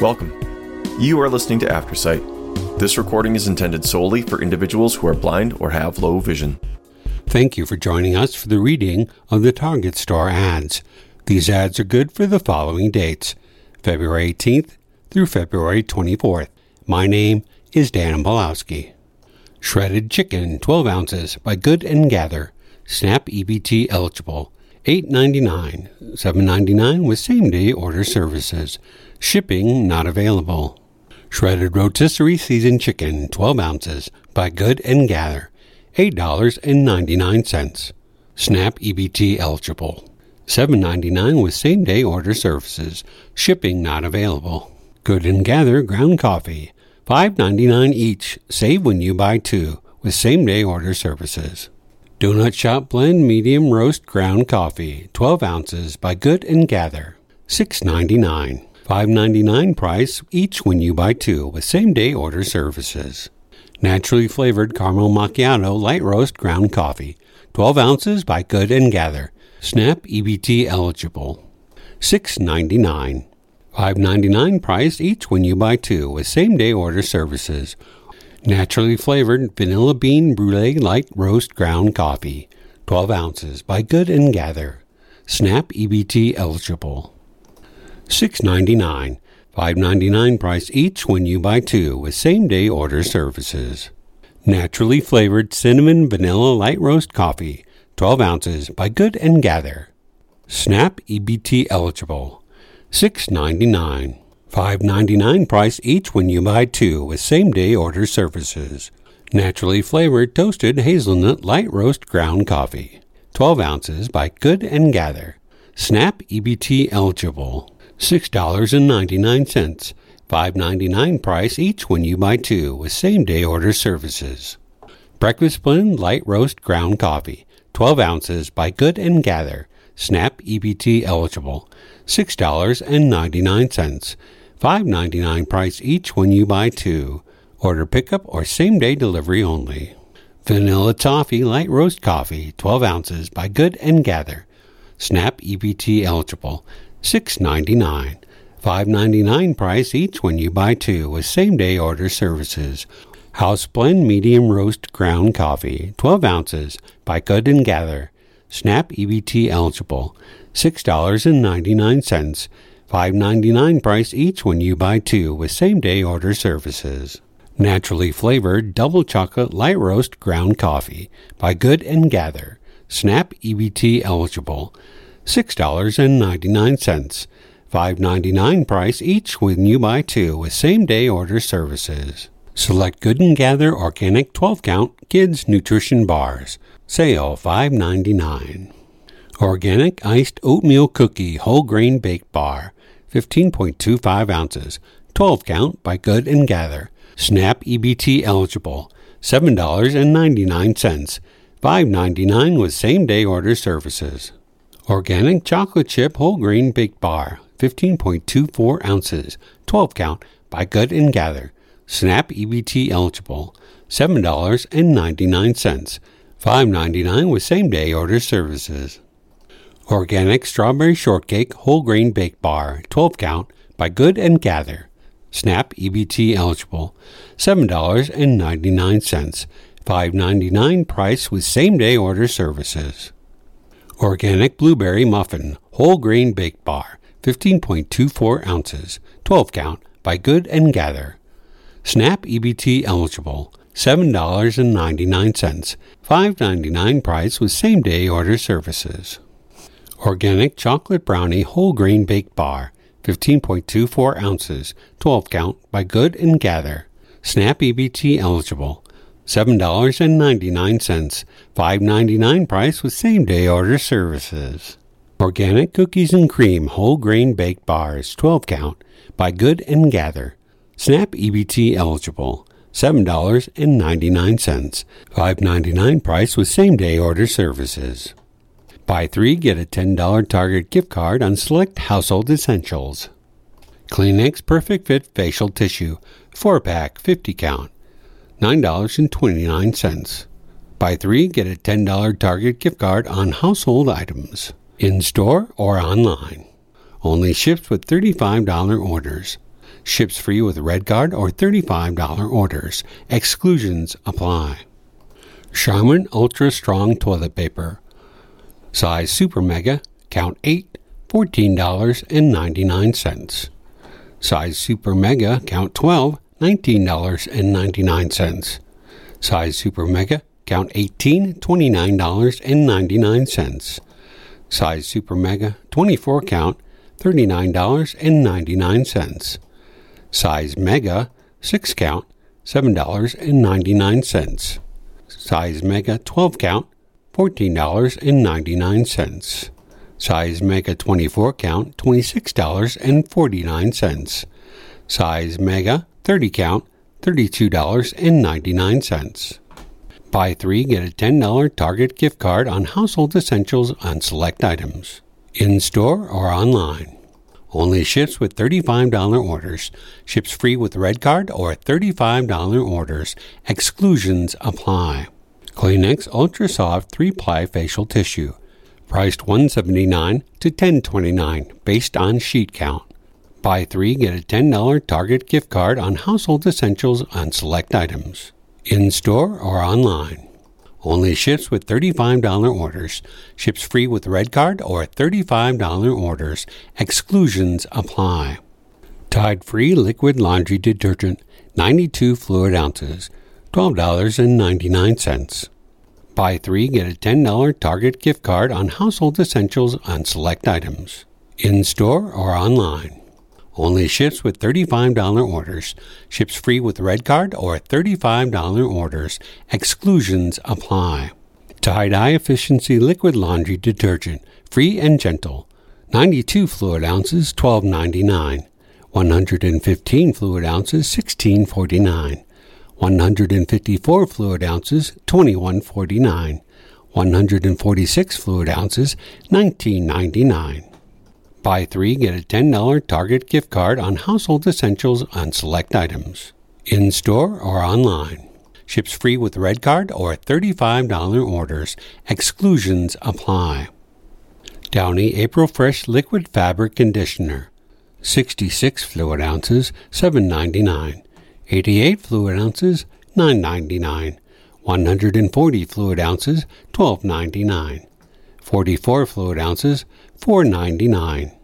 Welcome. You are listening to Aftersight. This recording is intended solely for individuals who are blind or have low vision. Thank you for joining us for the reading of the Target Store ads. These ads are good for the following dates February 18th through February 24th. My name is Dan Pulowski. Shredded chicken, 12 ounces, by Good and Gather. Snap EBT eligible. $8.99, $7.99 with same day order services. Shipping not available. Shredded rotisserie seasoned chicken, 12 ounces, by Good and Gather. $8.99. Snap EBT eligible. $7.99 with same day order services. Shipping not available. Good and Gather ground coffee. $5.99 each. Save when you buy two with same day order services. Donut Shop Blend Medium Roast Ground Coffee, 12 ounces by Good and Gather, $6.99. $5.99 price each when you buy two with same day order services. Naturally flavored caramel macchiato light roast ground coffee, 12 ounces by Good and Gather. Snap EBT eligible. $6.99. $5.99 price each when you buy two with same day order services. Naturally flavored vanilla bean brulee light roast ground coffee, 12 ounces by Good and Gather. Snap EBT eligible. $6.99. $5.99 price each when you buy two with same day order services. Naturally flavored cinnamon vanilla light roast coffee, 12 ounces by Good and Gather. Snap EBT eligible. $6.99. $5.99 price each when you buy two with same day order services. Naturally flavored toasted hazelnut light roast ground coffee. 12 ounces by Good and Gather. Snap EBT eligible. $6.99. $5.99 price each when you buy two with same day order services. Breakfast blend light roast ground coffee. 12 ounces by Good and Gather. Snap EBT eligible. $6.99. $5.99 price each when you buy two. Order pickup or same day delivery only. Vanilla Toffee Light Roast Coffee, 12 ounces by Good and Gather. Snap EBT eligible. $6.99. $5.99 price each when you buy two with same day order services. House Blend Medium Roast Ground Coffee, 12 ounces by Good and Gather. Snap EBT eligible. $6.99. $5.99 price each when you buy two with same day order services. Naturally flavored double chocolate light roast ground coffee by Good and Gather. Snap EBT eligible. $6.99. $5.99 price each when you buy two with same day order services. Select Good and Gather organic 12 count kids nutrition bars. Sale $5.99. Organic iced oatmeal cookie whole grain baked bar 15.25 ounces, 12 count by Good and Gather. Snap EBT eligible, $7.99, $5.99 with same day order services. Organic chocolate chip whole grain baked bar, 15.24 ounces, 12 count by Good and Gather. Snap EBT eligible, $7.99, $5.99 with same day order services. Organic Strawberry Shortcake Whole Grain Baked Bar, 12 count, by Good and Gather. Snap EBT eligible. $7.99. $5.99 price with same day order services. Organic Blueberry Muffin Whole Grain Baked Bar, 15.24 ounces, 12 count, by Good and Gather. Snap EBT eligible. $7.99. $5.99 price with same day order services. Organic chocolate brownie whole grain baked bar, 15.24 ounces, 12 count by Good and Gather. Snap EBT eligible. $7.99, $5.99 price with same day order services. Organic cookies and cream whole grain baked bars, 12 count, by Good and Gather. Snap EBT eligible. $7.99, $5.99 price with same day order services. Buy three, get a $10 Target gift card on select household essentials. Kleenex Perfect Fit Facial Tissue, 4 pack, 50 count, $9.29. Buy three, get a $10 Target gift card on household items, in store or online. Only ships with $35 orders. Ships free with RedCard or $35 orders. Exclusions apply. Charmin Ultra Strong Toilet Paper. Size Super Mega, count 8, $14.99. Size Super Mega, count 12, $19.99. Size Super Mega, count 18, $29.99. Size Super Mega, 24 count, $39.99. Size Mega, 6 count, $7.99. Size Mega 12 count, $14.99. Size Mega 24 count, $26.49. Size Mega 30 count, $32.99. Buy three, get a $10 Target gift card on household essentials on select items, in store or online. Only ships with $35 orders. Ships free with red card or $35 orders. Exclusions apply. Kleenex Ultra Soft 3 ply facial tissue. Priced 179 to 1029 based on sheet count. Buy three, get a $10 Target gift card on household essentials on select items, in store or online. Only ships with $35 orders. Ships free with red card or $35 orders. Exclusions apply. Tide Free Liquid Laundry Detergent, 92 fluid ounces, $12.99. Buy three, get a $10 Target gift card on household essentials on select items, in store or online. Only ships with $35 orders. Ships free with red card or $35 orders. Exclusions apply. Tide High Efficiency Liquid Laundry Detergent, free and gentle. 92 fluid ounces, $12.99. 115 fluid ounces, $16.49. 154 fluid ounces, $21.49. 146 fluid ounces, $19.99. Buy three, get a $10 Target gift card on household essentials on select items, in store or online. Ships free with red card or $35 orders. Exclusions apply. Downy April Fresh Liquid Fabric Conditioner. 66 fluid ounces, $7.99. 88 fluid ounces, $9.99. 140 fluid ounces, $12.99. 44 fluid ounces, $4.99.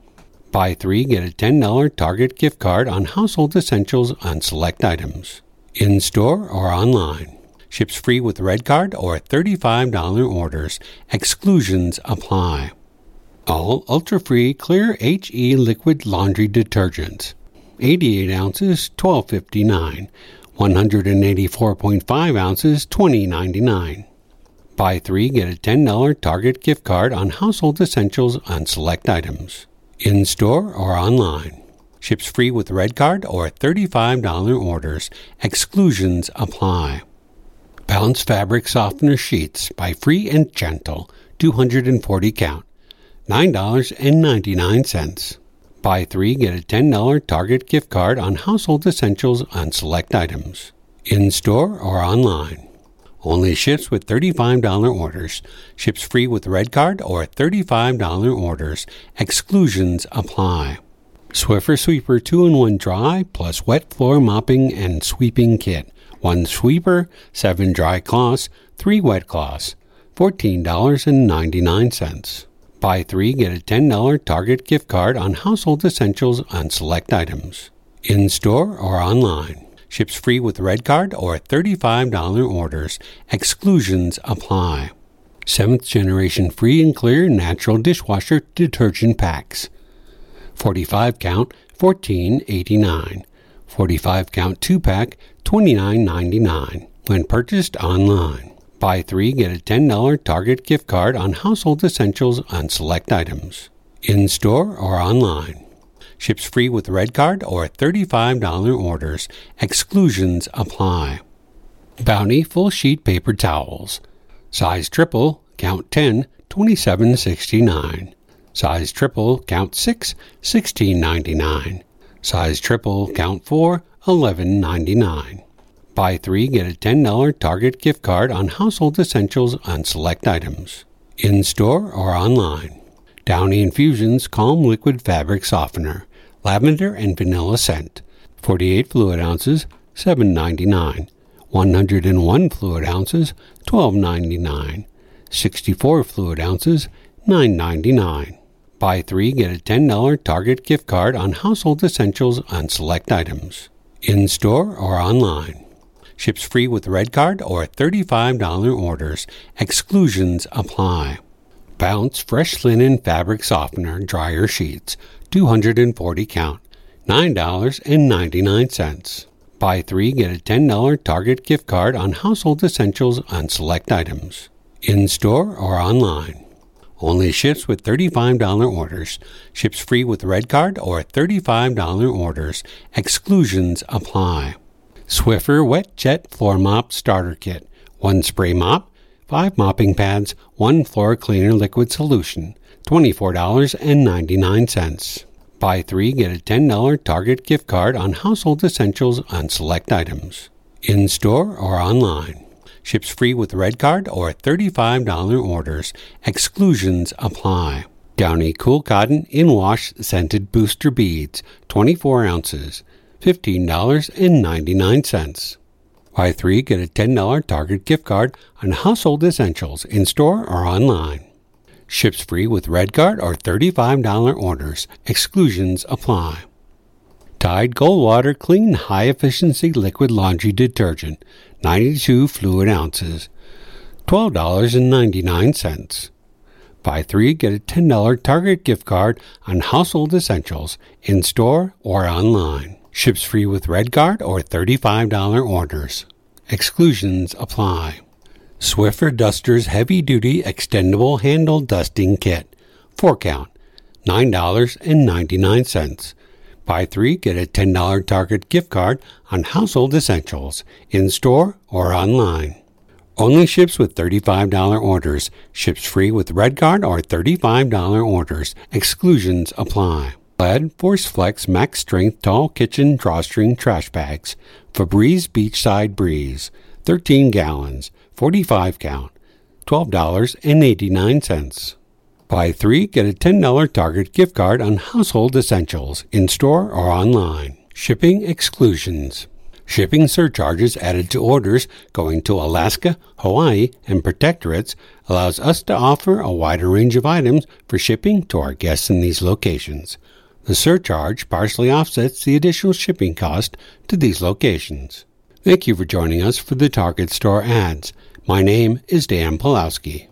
Buy three, get a $10 Target gift card on household essentials on select items, in store or online. Ships free with red card or $35 orders. Exclusions apply. All ultra free clear HE liquid laundry detergents. 88 ounces, $12.59. 184.5 ounces, $20.99. Buy three, get a $10 Target gift card on household essentials on select items, in store or online. Ships free with red card or $35 orders. Exclusions apply. Bounce Fabric Softener Sheets by Free and Gentle, 240 count, $9.99. Buy three, get a $10 Target gift card on household essentials on select items, in store or online. Only ships with $35 orders. Ships free with red card or $35 orders. Exclusions apply. Swiffer Sweeper 2 in 1 dry plus wet floor mopping and sweeping kit. 1 sweeper, 7 dry cloths, 3 wet cloths. $14.99. Buy 3 get a $10 Target gift card on household essentials on select items. In store or online. Ships free with red card or $35 orders. Exclusions apply. Seventh generation free and clear natural dishwasher detergent packs. 45 count, $14.89. 45 count 2 pack, $29.99 when purchased online. Buy 3 get a $10 Target gift card on household essentials on select items. In store or online. Ships free with red card or $35 orders. Exclusions apply. Bounty full sheet paper towels. Size triple, count 10, 27.69. Size triple, count 6, 16.99. Size triple, count 4, 11.99. Buy 3 get a $10 Target gift card on household essentials on select items, in store or online. Downy Infusions Calm Liquid Fabric Softener lavender and vanilla scent. 48 fluid ounces, $7.99. 101 fluid ounces, $12.99. 64 fluid ounces, $9.99. Buy three, get a $10 Target gift card on household essentials on select items. In store or online. Ships free with red card or $35 orders. Exclusions apply. Bounce Fresh Linen Fabric Softener Dryer Sheets, 240 count, $9.99. Buy three, get a $10 Target gift card on household essentials on select items. In store or online. Only ships with $35 orders. Ships free with red card or $35 orders. Exclusions apply. Swiffer Wet Jet Floor Mop Starter Kit. One spray mop, five mopping pads, one floor cleaner liquid solution. $24.99. Buy three, get a $10 Target gift card on household essentials on select items. In store or online. Ships free with red card or $35 orders. Exclusions apply. Downy Cool Cotton In Wash Scented Booster Beads, 24 ounces, $15.99. Buy three, get a $10 Target gift card on household essentials in store or online. Ships free with RedCard or $35 orders. Exclusions apply. Tide Coldwater Clean High Efficiency Liquid Laundry Detergent, 92 fluid ounces, $12.99. Buy three, get a $10 Target gift card on household essentials in store or online. Ships free with red card or $35 orders. Exclusions apply. Swiffer Dusters Heavy Duty Extendable Handle Dusting Kit. 4 count. $9.99. Buy three, get a $10 Target gift card on household essentials in store or online. Only ships with $35 orders. Ships free with red card or $35 orders. Exclusions apply. Glad Force Flex Max Strength Tall Kitchen Drawstring Trash Bags. Febreze Beachside Breeze. 13 gallons. 45 count. $12.89. Buy three, get a $10 Target gift card on household essentials in store or online. Shipping exclusions. Shipping surcharges added to orders going to Alaska, Hawaii, and protectorates allows us to offer a wider range of items for shipping to our guests in these locations. The surcharge partially offsets the additional shipping cost to these locations. Thank you for joining us for the Target Store ads. My name is Dan Pulowski.